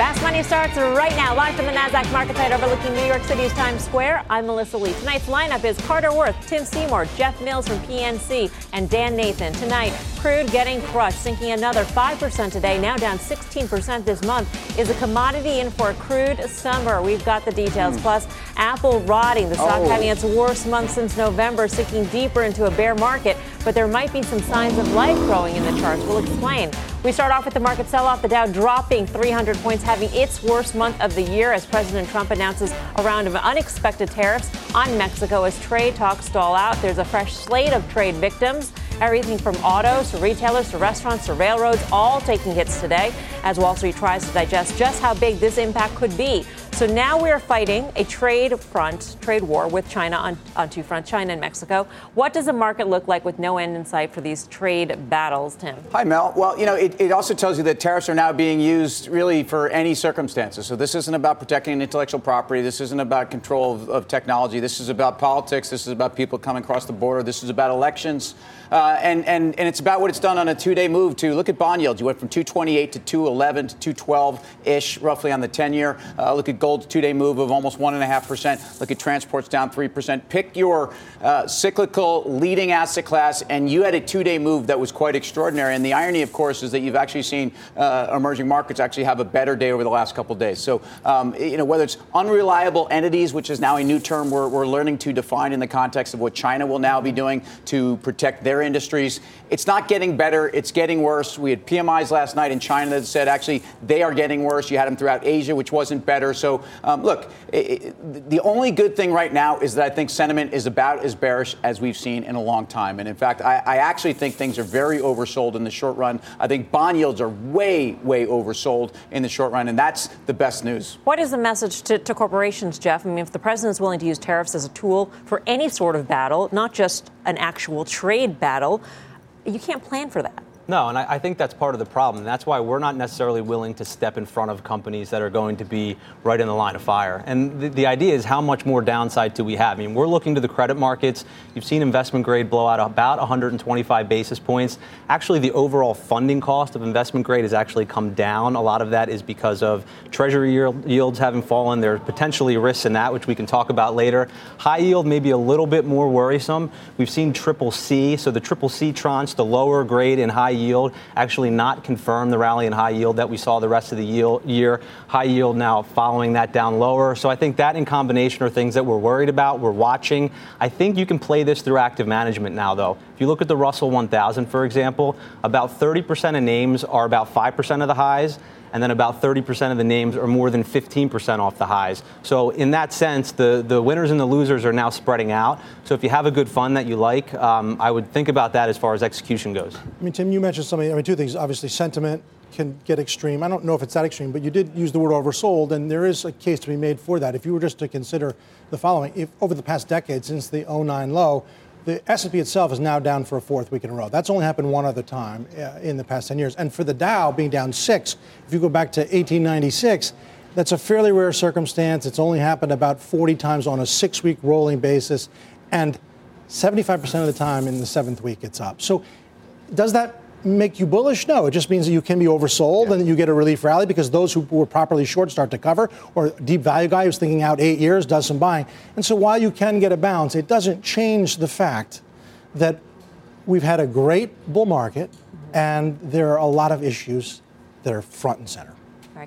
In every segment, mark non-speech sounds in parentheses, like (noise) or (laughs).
Fast Money starts right now, live from the NASDAQ market site overlooking New York City's Times Square. I'm Melissa Lee. Tonight's lineup is Carter Worth, Tim Seymour, Jeff Mills from PNC, and Dan Nathan. Tonight, crude getting crushed, sinking another 5% today, now down 16% this month. Is a commodity in for a crude summer? We've got the details. Mm. Plus, Apple rotting, the stock oh. having its worst month since November, sinking deeper into a bear market. But there might be some signs of life growing in the charts. We'll explain. We start off with the market sell off, the Dow dropping 300 points, having its worst month of the year as President Trump announces a round of unexpected tariffs on Mexico as trade talks stall out. There's a fresh slate of trade victims. Everything from autos to retailers to restaurants to railroads, all taking hits today as Wall Street tries to digest just how big this impact could be. So now we are fighting a trade front, trade war with China on, on two fronts, China and Mexico. What does the market look like with no end in sight for these trade battles, Tim? Hi, Mel. Well, you know, it, it also tells you that tariffs are now being used really for any circumstances. So this isn't about protecting intellectual property. This isn't about control of, of technology. This is about politics. This is about people coming across the border. This is about elections. Uh, and, and, and it's about what it's done on a two day move, to Look at bond yields. You went from 228 to 211 to 212 ish, roughly on the 10 year. Uh, look at gold's two day move of almost 1.5%. Look at transports down 3%. Pick your uh, cyclical leading asset class, and you had a two day move that was quite extraordinary. And the irony, of course, is that you've actually seen uh, emerging markets actually have a better day over the last couple days. So, um, you know, whether it's unreliable entities, which is now a new term we're, we're learning to define in the context of what China will now be doing to protect their industries. It's not getting better, it's getting worse. We had PMIs last night in China that said actually they are getting worse. You had them throughout Asia, which wasn't better. So, um, look, it, it, the only good thing right now is that I think sentiment is about as bearish as we've seen in a long time. And in fact, I, I actually think things are very oversold in the short run. I think bond yields are way, way oversold in the short run, and that's the best news. What is the message to, to corporations, Jeff? I mean, if the president is willing to use tariffs as a tool for any sort of battle, not just an actual trade battle, battle, you can't plan for that. No, and I, I, think that's part of the problem. That's why we're not necessarily willing to step in front of companies that are going to be right in the line of fire. And the, the idea is how much more downside do we have? I mean, we're looking to the credit markets. You've seen investment grade blow out about 125 basis points. Actually, the overall funding cost of investment grade has actually come down. A lot of that is because of treasury yields having fallen. There are potentially risks in that, which we can talk about later. High yield may be a little bit more worrisome. We've seen triple C, so the triple C tranche, the lower grade in high yield actually not confirm the rally in high yield that we saw the rest of the year. High yield now following that down lower. So I think that in combination are things that we're worried about, we're watching. I think you can play this through active management now, though. If you look at the Russell 1000, for example, about 30% of names are about 5% of the highs and then about 30% of the names are more than 15% off the highs. So in that sense, the, the winners and the losers are now spreading out. So if you have a good fund that you like, um, I would think about that as far as execution goes. I mean, Tim, you mentioned something. I mean, two things. Obviously, sentiment can get extreme. I don't know if it's that extreme, but you did use the word oversold, and there is a case to be made for that. If you were just to consider the following, if over the past decade since the 09 low, the S&P itself is now down for a fourth week in a row. That's only happened one other time uh, in the past 10 years. And for the Dow being down six, if you go back to 1896, that's a fairly rare circumstance. It's only happened about 40 times on a six-week rolling basis, and 75% of the time in the seventh week it's up. So does that make you bullish? No, it just means that you can be oversold yeah. and you get a relief rally because those who were properly short start to cover, or deep value guy who's thinking out eight years does some buying. And so while you can get a bounce, it doesn't change the fact that we've had a great bull market and there are a lot of issues that are front and center.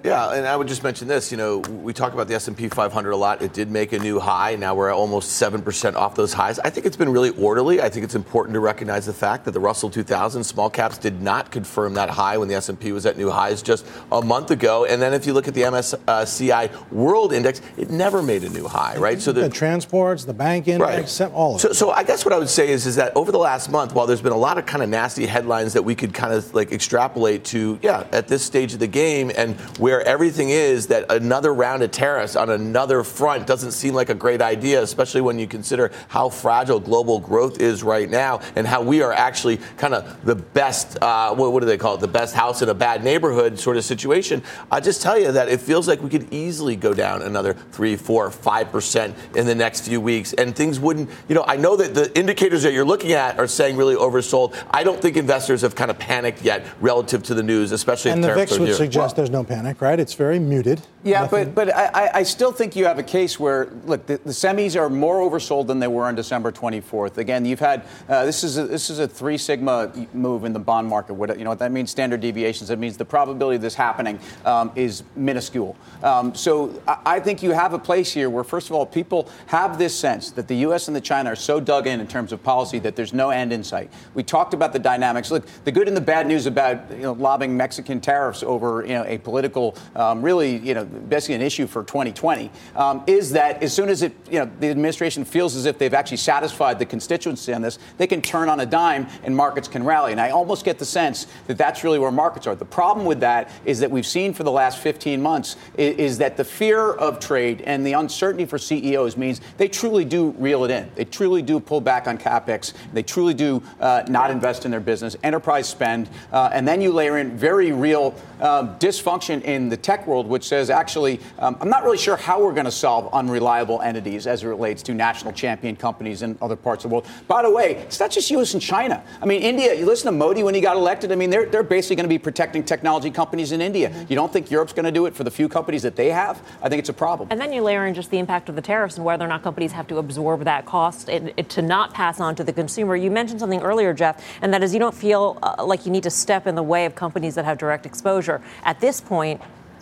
Yeah, and I would just mention this. You know, we talk about the S&P 500 a lot. It did make a new high. Now we're at almost seven percent off those highs. I think it's been really orderly. I think it's important to recognize the fact that the Russell 2000 small caps did not confirm that high when the S&P was at new highs just a month ago. And then if you look at the MSCI World Index, it never made a new high, right? So the, the transports, the bank index, right. all of so, it. So I guess what I would say is, is that over the last month, while there's been a lot of kind of nasty headlines that we could kind of like extrapolate to, yeah, at this stage of the game and where everything is is that another round of tariffs on another front doesn't seem like a great idea, especially when you consider how fragile global growth is right now and how we are actually kind of the best, uh, what, what, do they call it, the best house in a bad neighborhood sort of situation. I just tell you that it feels like we could easily go down another three, four, five percent in the next few weeks, and things wouldn't. You know, I know that the indicators that you're looking at are saying really oversold. I don't think investors have kind of panicked yet relative to the news, especially and the VIX would suggest well, there's no panic. Right? It's very muted. Yeah, Nothing- but but I, I still think you have a case where look the, the semis are more oversold than they were on December 24th. Again, you've had uh, this is a, this is a three sigma move in the bond market. What you know what that means? Standard deviations. That means the probability of this happening um, is minuscule. Um, so I, I think you have a place here where first of all people have this sense that the U.S. and the China are so dug in in terms of policy that there's no end in sight. We talked about the dynamics. Look, the good and the bad news about you know lobbing Mexican tariffs over you know a political um, really you know basically an issue for 2020 um, is that as soon as it you know the administration feels as if they've actually satisfied the constituency on this, they can turn on a dime and markets can rally. And I almost get the sense that that's really where markets are. The problem with that is that we've seen for the last 15 months is, is that the fear of trade and the uncertainty for CEOs means they truly do reel it in. They truly do pull back on capex. They truly do uh, not invest in their business, enterprise spend, uh, and then you layer in very real um, dysfunction in the tech world, which says actually, um, I'm not really sure how we're going to solve unreliable entities as it relates to national champion companies in other parts of the world. By the way, it's not just U.S. and China. I mean, India. You listen to Modi when he got elected. I mean, they're they're basically going to be protecting technology companies in India. You don't think Europe's going to do it for the few companies that they have? I think it's a problem. And then you layer in just the impact of the tariffs and whether or not companies have to absorb that cost to not pass on to the consumer. You mentioned something earlier, Jeff, and that is you don't feel uh, like you need to step in the way of companies that have direct exposure. At this point,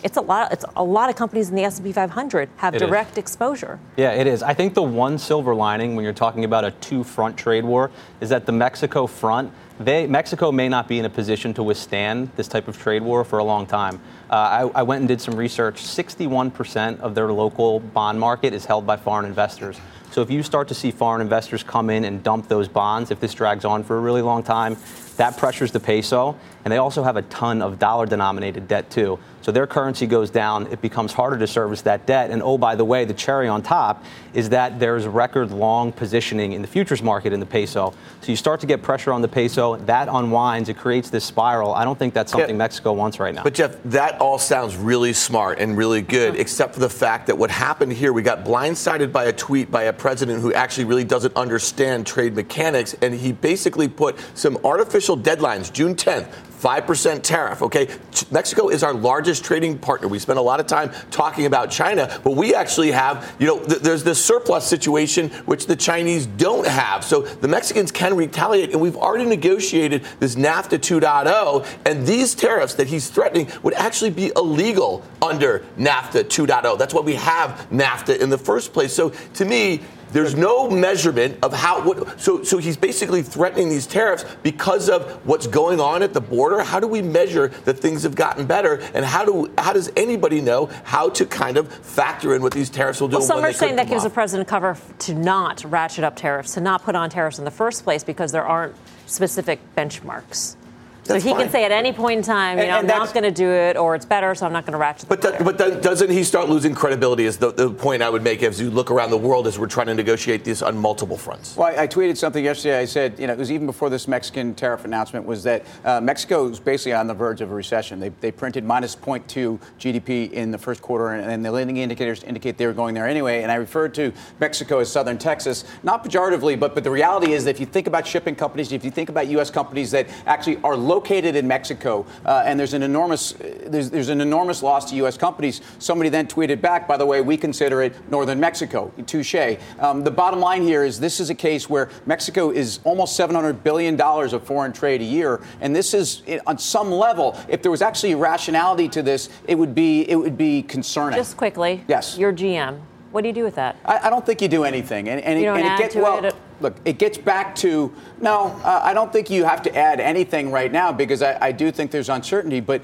it's a lot. It's a lot of companies in the S&P 500 have It is. direct exposure. Yeah, it is. I think the one silver lining when you're talking about a two-front trade war is that the Mexico front, they Mexico may not be in a position to withstand this type of trade war for a long time. Uh, I, I went and did some research. 61% of their local bond market is held by foreign investors. So if you start to see foreign investors come in and dump those bonds, if this drags on for a really long time, that pressures the peso. And they also have a ton of dollar denominated debt too. So their currency goes down, it becomes harder to service that debt. And oh, by the way, the cherry on top is that there's record long positioning in the futures market in the peso. So you start to get pressure on the peso, that unwinds, it creates this spiral. I don't think that's something Yeah. Mexico wants right now. But Jeff, that all sounds really smart and really good, except for the fact that what happened here, we got blindsided by a tweet by a president who actually really doesn't understand trade mechanics, and he basically put some artificial deadlines, June 10th. 5% tariff, okay? Mexico is our largest trading partner. We spend a lot of time talking about China, but we actually have, you know, th- there's this surplus situation which the Chinese don't have. So the Mexicans can retaliate, and we've already negotiated this NAFTA 2.0, and these tariffs that he's threatening would actually be illegal under NAFTA 2.0. That's why we have NAFTA in the first place. So to me, there's no measurement of how what so so he's basically threatening these tariffs because of what's going on at the border. How do we measure that things have gotten better and how do how does anybody know how to kind of factor in what these tariffs will do? Well, some are saying that gives the president cover to not ratchet up tariffs, to not put on tariffs in the first place because there aren't specific benchmarks. So he fine. can say at any point in time, you And- know, and I'm not going to do it, or it's better, so I'm not going to ratchet. But, the do- but then doesn't he start losing credibility? Is the, the point I would make as you look around the world as we're trying to negotiate this on multiple fronts. Well, I, I tweeted something yesterday. I said, you know, it was even before this Mexican tariff announcement, was that uh, Mexico is basically on the verge of a recession. They, they printed minus 0.2 GDP in the first quarter, and, and the leading indicators indicate they were going there anyway. And I referred to Mexico as southern Texas, not pejoratively, but, but the reality is that if you think about shipping companies, if you think about U.S. companies that actually are located in Mexico, uh, and there's an enormous there's, there's an enormous loss to U.S. companies. Somebody then tweeted back, by the way, we consider it northern Mexico. Touche. Um, the bottom line here is this is a case where Mexico is almost 700 billion dollars of foreign trade a year, and this is on some level. If there was actually rationality to this, it would be it would be concerning. Just quickly, Yes. your GM. What do you do with that? I, I don't think you do anything, and, and, You it, don't and add it gets to well. it? Look, it gets back to no. Uh, I don't think you have to add anything right now because I, I do think there's uncertainty, but.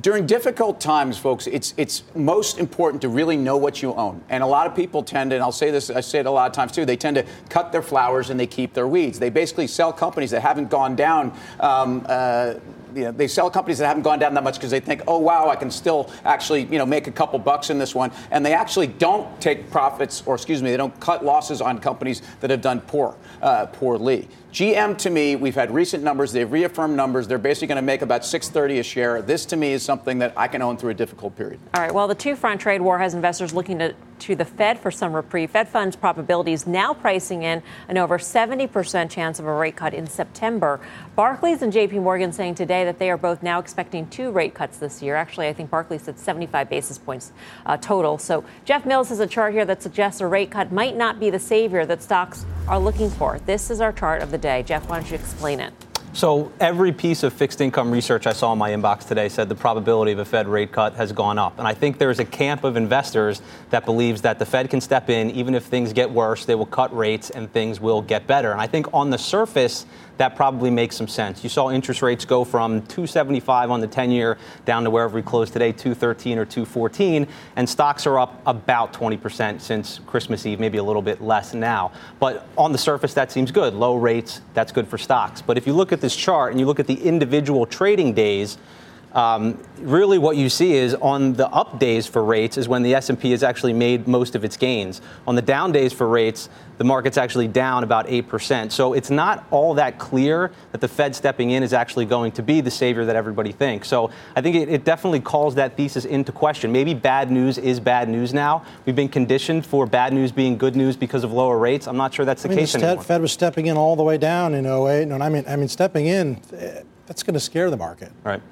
During difficult times, folks, it's it's most important to really know what you own. And a lot of people tend and I'll say this, I say it a lot of times too, they tend to cut their flowers and they keep their weeds. They basically sell companies that haven't gone down. Um, uh, you know, they sell companies that haven't gone down that much because they think, oh wow, I can still actually you know make a couple bucks in this one, and they actually don't take profits, or excuse me, they don't cut losses on companies that have done poor, uh, poorly. GM to me, we've had recent numbers. They've reaffirmed numbers. They're basically going to make about 630 a share. This to me is something that I can own through a difficult period. All right. Well, the two-front trade war has investors looking to to the Fed for some reprieve. Fed funds probabilities now pricing in an over 70% chance of a rate cut in September. Barclays and JP Morgan saying today that they are both now expecting two rate cuts this year. Actually, I think Barclays said 75 basis points uh, total. So Jeff Mills has a chart here that suggests a rate cut might not be the savior that stocks are looking for. This is our chart of the day. Jeff, why don't you explain it? So every piece of fixed income research I saw in my inbox today said the probability of a Fed rate cut has gone up. And I think there's a camp of investors that believes that the Fed can step in even if things get worse, they will cut rates and things will get better. And I think on the surface, that probably makes some sense. You saw interest rates go from 275 on the 10 year down to wherever we closed today, 213 or 214, and stocks are up about 20% since Christmas Eve, maybe a little bit less now. But on the surface, that seems good. Low rates, that's good for stocks. But if you look at this chart and you look at the individual trading days, um, really what you see is on the up days for rates is when the S&P has actually made most of its gains. On the down days for rates, the market's actually down about 8%. So it's not all that clear that the Fed stepping in is actually going to be the savior that everybody thinks. So I think it, it definitely calls that thesis into question. Maybe bad news is bad news now. We've been conditioned for bad news being good news because of lower rates. I'm not sure that's the I mean, case the anymore. Fed was stepping in all the way down in 08. And I mean, I mean, stepping in, eh, that's going to scare the market. Right.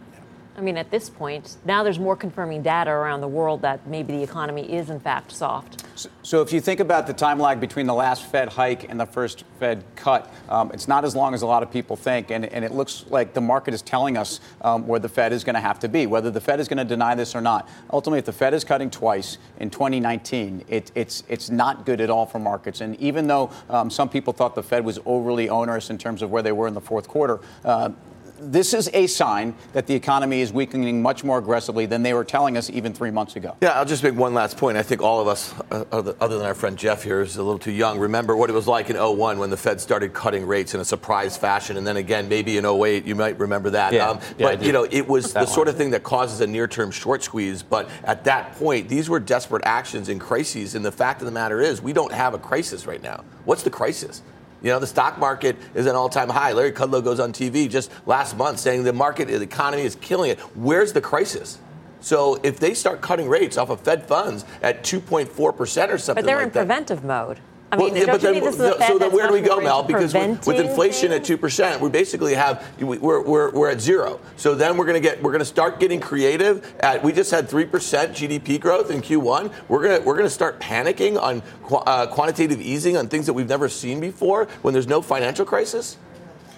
I mean, at this point, now there's more confirming data around the world that maybe the economy is in fact soft. So, so if you think about the time lag between the last Fed hike and the first Fed cut, um, it's not as long as a lot of people think, and, and it looks like the market is telling us um, where the Fed is going to have to be, whether the Fed is going to deny this or not. Ultimately, if the Fed is cutting twice in 2019, it, it's it's not good at all for markets. And even though um, some people thought the Fed was overly onerous in terms of where they were in the fourth quarter. Uh, this is a sign that the economy is weakening much more aggressively than they were telling us even three months ago. Yeah, I'll just make one last point. I think all of us, uh, other than our friend Jeff here, is a little too young. Remember what it was like in 01 when the Fed started cutting rates in a surprise fashion, and then again maybe in 08 you might remember that. Yeah, um, yeah, but you know it was the one. sort of thing that causes a near-term short squeeze. But at that point, these were desperate actions in crises, and the fact of the matter is we don't have a crisis right now. What's the crisis? You know, the stock market is an all-time high. Larry Kudlow goes on TV just last month saying the market, the economy is killing it. Where's the crisis? So if they start cutting rates off of Fed funds at 2.4 percent or something But they're like in that, preventive mode. I well, mean, yeah, but then, think this is a so then that's where do we go, Mel? Because with, with preventing inflation at two percent, we basically have we're, we're, we're at zero. So then we're going to get we're going to start getting creative. At we just had three percent GDP growth in Q1. We're going to we're going to start panicking on qu- uh, quantitative easing on things that we've never seen before when there's no financial crisis.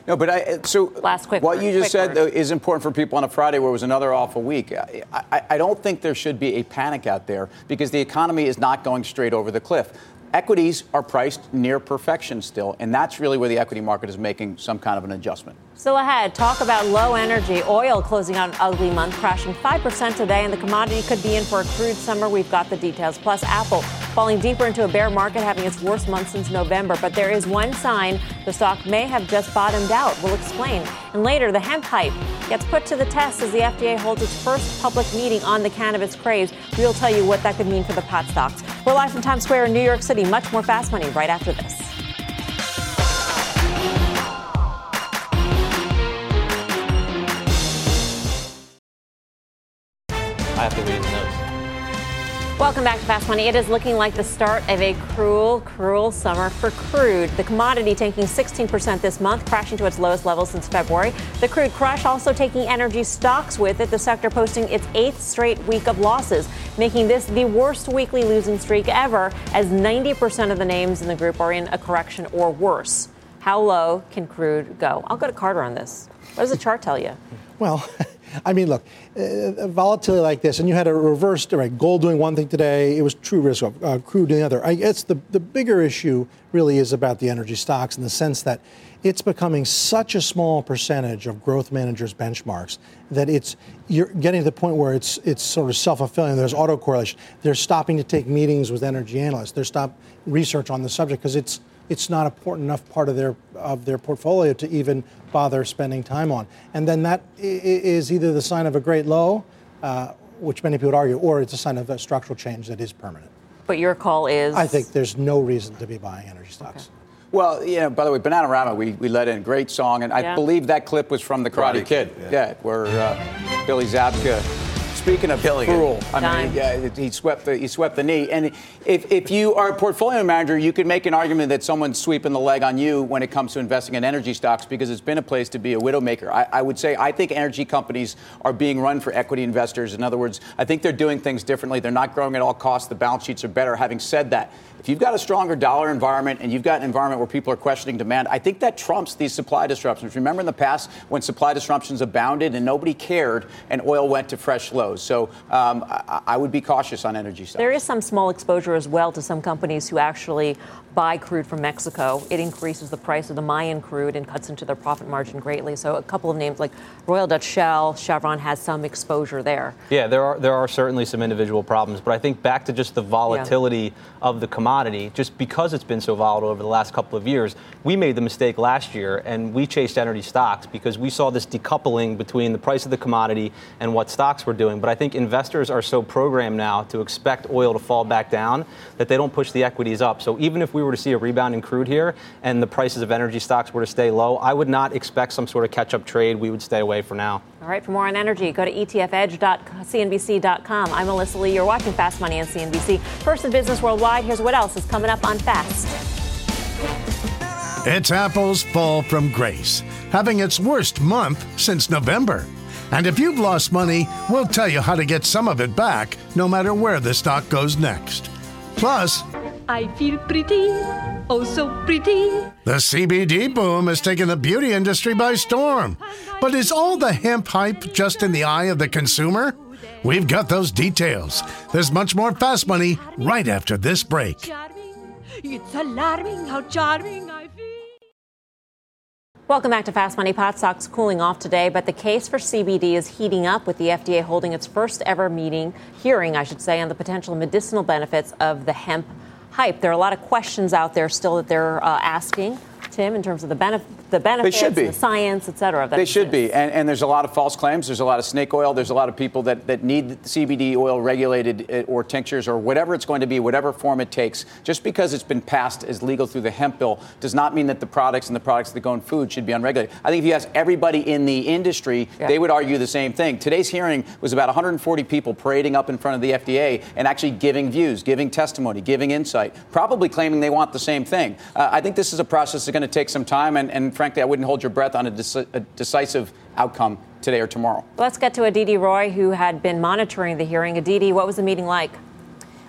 No, but I, so Last quick what word, you just said word. though, is important for people on a Friday where it was another awful week. I, I, I don't think there should be a panic out there because the economy is not going straight over the cliff. Equities are priced near perfection still, and that's really where the equity market is making some kind of an adjustment. Still ahead, talk about low energy. Oil closing out an ugly month, crashing 5% today, and the commodity could be in for a crude summer. We've got the details. Plus, Apple falling deeper into a bear market, having its worst month since November. But there is one sign the stock may have just bottomed out. We'll explain. And later, the hemp hype gets put to the test as the FDA holds its first public meeting on the cannabis craze. We'll tell you what that could mean for the pot stocks. We're live from Times Square in New York City. Much more fast money right after this. Welcome back to Fast Money. It is looking like the start of a cruel, cruel summer for crude. The commodity tanking 16% this month, crashing to its lowest level since February. The crude crush also taking energy stocks with it, the sector posting its eighth straight week of losses, making this the worst weekly losing streak ever, as 90% of the names in the group are in a correction or worse. How low can crude go? I'll go to Carter on this. What does the chart tell you? Well, (laughs) I mean, look, uh, volatility like this, and you had a reverse, right? Gold doing one thing today, it was true risk uh, crude doing the other. I guess the, the bigger issue really is about the energy stocks in the sense that it's becoming such a small percentage of growth managers' benchmarks that it's you're getting to the point where it's it's sort of self-fulfilling. There's autocorrelation. They're stopping to take meetings with energy analysts. They're stop research on the subject because it's it's not a important enough part of their of their portfolio to even bother spending time on. And then that i- i- is either the sign of a great low, uh, which many people would argue, or it's a sign of a structural change that is permanent. But your call is I think there's no reason to be buying energy stocks. Well, you know, by the way, Bananarama, we, we let in great song, and Yeah. I believe that clip was from the Karate, Karate Kid. Kid, Yeah, yeah. where uh, Billy Zabka. Speaking of Killing it. cruel, I Dime. mean, yeah, he swept the he swept the knee. And if, if you are a portfolio manager, you could make an argument that someone's sweeping the leg on you when it comes to investing in energy stocks because it's been a place to be a widowmaker. I, I would say I think energy companies are being run for equity investors. In other words, I think they're doing things differently. They're not growing at all costs. The balance sheets are better. Having said that, if you've got a stronger dollar environment and you've got an environment where people are questioning demand, I think that trumps these supply disruptions. Remember in the past when supply disruptions abounded and nobody cared and oil went to fresh lows. So um, I, I would be cautious on energy stocks. There is some small exposure as well to some companies who actually buy crude from Mexico. It increases the price of the Mayan crude and cuts into their profit margin greatly. So a couple of names like Royal Dutch Shell, Chevron has some exposure there. Yeah, there are there are certainly some individual problems, but I think back to just the volatility of the commodity, just because it's been so volatile over the last couple of years, we made the mistake last year and we chased energy stocks because we saw this decoupling between the price of the commodity and what stocks were doing. But I think investors are so programmed now to expect oil to fall back down that they don't push the equities up. So even if we were to see a rebound in crude here and the prices of energy stocks were to stay low, I would not expect some sort of catch-up trade. We would stay away for now. All right, for more on energy, go to etfedge.cnbc.com. I'm Melissa Lee. You're watching Fast Money on CNBC. First in business worldwide, here's what else is coming up on Fast. It's Apple's fall from grace, having its worst month since November. And if you've lost money, we'll tell you how to get some of it back, no matter where the stock goes next. Plus, I feel pretty, oh so pretty. the CBD boom has taken the beauty industry by storm. But is all the hemp hype just in the eye of the consumer? We've got those details. There's much more fast money right after this break. Charming, it's alarming how charming I feel. Welcome back to Fast Money. Pot stocks cooling off today, but the case for CBD is heating up with the FDA holding its first ever meeting, hearing, I should say, on the potential medicinal benefits of the hemp hype. There are a lot of questions out there still that they're uh, asking, Tim, in terms of the, benef- the benefits, should be. the science, et cetera. of that They should be. And, and there's a lot of false claims. There's a lot of snake oil. There's a lot of people that, that need CBD oil regulated uh, or tinctures or whatever it's going to be, whatever form it takes. Just because it's been passed as legal through the hemp bill does not mean that the products and the products that go in food should be unregulated. I think if you ask everybody in the industry, Yeah. they would argue the same thing. Today's hearing was about 140 people parading up in front of the FDA and actually giving views, giving testimony, giving insight, probably claiming they want the same thing. Uh, I think this is a process that's going to take some time, and, and frankly, I wouldn't hold your breath on a, deci- a decisive outcome today or tomorrow. Let's get to Aditi Roy, who had been monitoring the hearing. Aditi, what was the meeting like?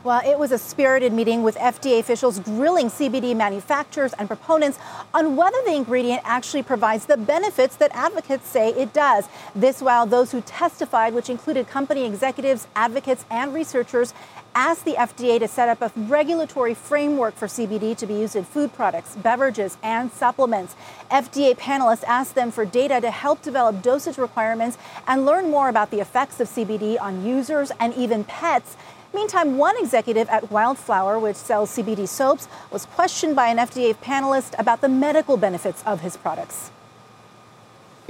Well, it was a spirited meeting with FDA officials grilling CBD manufacturers and proponents on whether the ingredient actually provides the benefits that advocates say it does. This while those who testified, which included company executives, advocates, and researchers, asked the FDA to set up a regulatory framework for CBD to be used in food products, beverages, and supplements. FDA panelists asked them for data to help develop dosage requirements and learn more about the effects of CBD on users and even pets. Meantime, one executive at Wildflower, which sells CBD soaps, was questioned by an FDA panelist about the medical benefits of his products.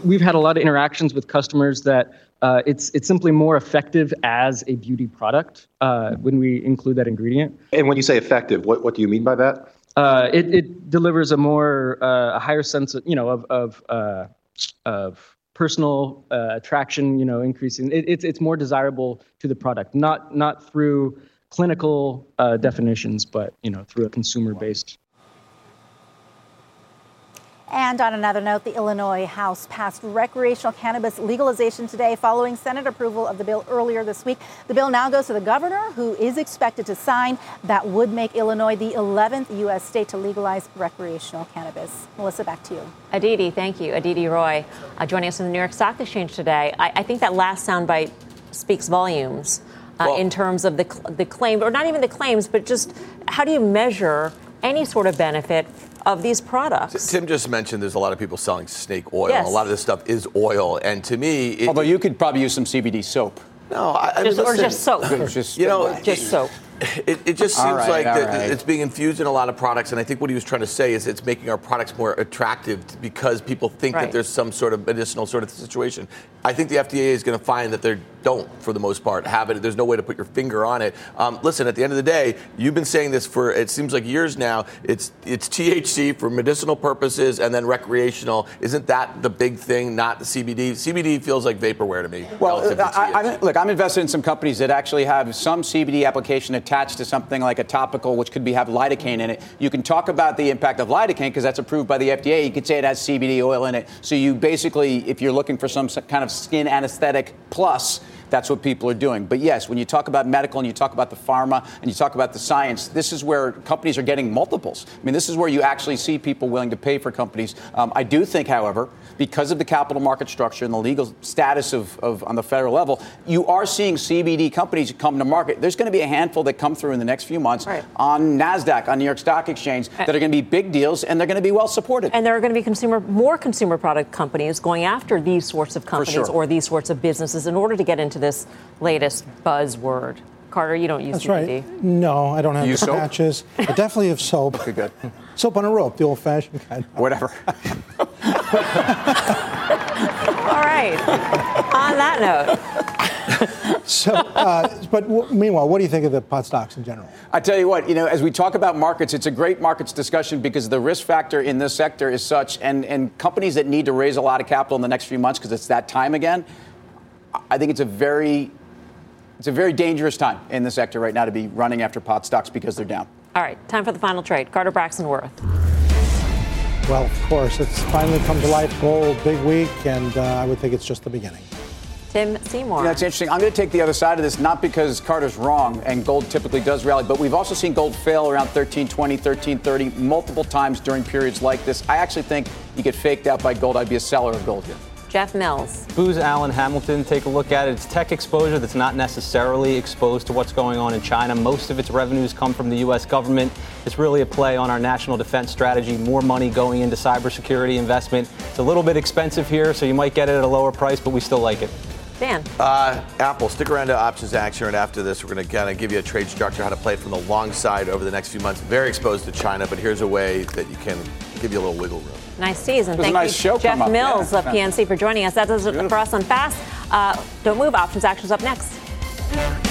We've had a lot of interactions with customers that uh, it's it's simply more effective as a beauty product uh, when we include that ingredient. And when you say effective, what, what do you mean by that? Uh, it, it delivers a more uh, a higher sense of you know of of uh, of personal uh, attraction. You know, increasing it, it's it's more desirable to the product, not not through clinical uh, definitions, but you know through a consumer based. And on another note, the Illinois House passed recreational cannabis legalization today following Senate approval of the bill earlier this week. The bill now goes to the governor, who is expected to sign. That would make Illinois the 11th U.S. state to legalize recreational cannabis. Melissa, back to you. Aditi, thank you. Aditi Roy uh, joining us from the New York Stock Exchange today. I, I think that last soundbite speaks volumes uh, Well- in terms of the, cl- the claim, or not even the claims, but just how do you measure any sort of benefit of these products? Tim just mentioned there's a lot of people selling snake oil. Yes. A lot of this stuff is oil, and to me, it, Although you could probably use some CBD soap. no, I, I Just- mean, or just soap. Just- You know, Just soap. It, it just seems right, like right. it's being infused in a lot of products, and I think what he was trying to say is it's making our products more attractive because people think Right. that there's some sort of medicinal sort of situation. I think the FDA is going to find that they don't, for the most part, have it. There's no way to put your finger on it. Um, listen, at the end of the day, you've been saying this for it seems like years now. It's it's THC for medicinal purposes and then recreational. Isn't that the big thing? Not the CBD. CBD feels like vaporware to me. Well, relative to I, I, look, I'm invested in some companies that actually have some CBD application attached to something like a topical, which could be have lidocaine in it. You can talk about the impact of lidocaine because that's approved by the FDA. You could say it has CBD oil in it. So you basically, if you're looking for some kind of skin anesthetic plus. That's what people are doing. But yes, when you talk about medical and you talk about the pharma and you talk about the science, this is where companies are getting multiples. I mean, this is where you actually see people willing to pay for companies. Um, I do think, however, because of the capital market structure and the legal status of, of on the federal level, you are seeing CBD companies come to market. There's going to be a handful that come through in the next few months Right. on Nasdaq, on New York Stock Exchange, that are going to be big deals and they're going to be well supported. And there are going to be consumer, more consumer product companies going after these sorts of companies sure. or these sorts of businesses in order to get into this latest buzzword. Carter, you don't use That's CBD. right. No, I don't have You the soap? patches. I definitely have soap. Okay, good. Soap on a rope, the old-fashioned kind. Whatever. (laughs) All right. On that note, So, uh, but w- meanwhile, what do you think of the pot stocks in general? I tell you what, you know, as we talk about markets, it's a great markets discussion because the risk factor in this sector is such, and, and companies that need to raise a lot of capital in the next few months because it's that time again. I think it's a very, it's a very dangerous time in the sector right now to be running after pot stocks because they're down. all right, time for the final trade. Carter Braxton Worth. Well, of course, it's finally come to life. Gold, big week, and uh, I would think it's just the beginning. Tim Seymour. You know, it's interesting. I'm going to take the other side of this, not because Carter's wrong and gold typically does rally, but we've also seen gold fail around 1320, 1330 multiple times during periods like this. I actually think you get faked out by gold. I'd be a seller of gold here. Jeff Mills. Booz Allen Hamilton, take a look at it. It's tech exposure that's not necessarily exposed to what's going on in China. Most of its revenues come from the U.S. government. It's really a play on our national defense strategy, more money going into cybersecurity investment. It's a little bit expensive here, so you might get it at a lower price, but we still like it. Dan. Uh, Apple, stick around to options action, and after this, we're going to kind of give you a trade structure, how to play it from the long side over the next few months. Very exposed to China, but here's a way that you can give you a little wiggle room. Nice season. Thank nice you, show Jeff up. Mills Yeah, of PNC for joining us. That does it for us on Fast. Uh, don't move. Options Action's up next.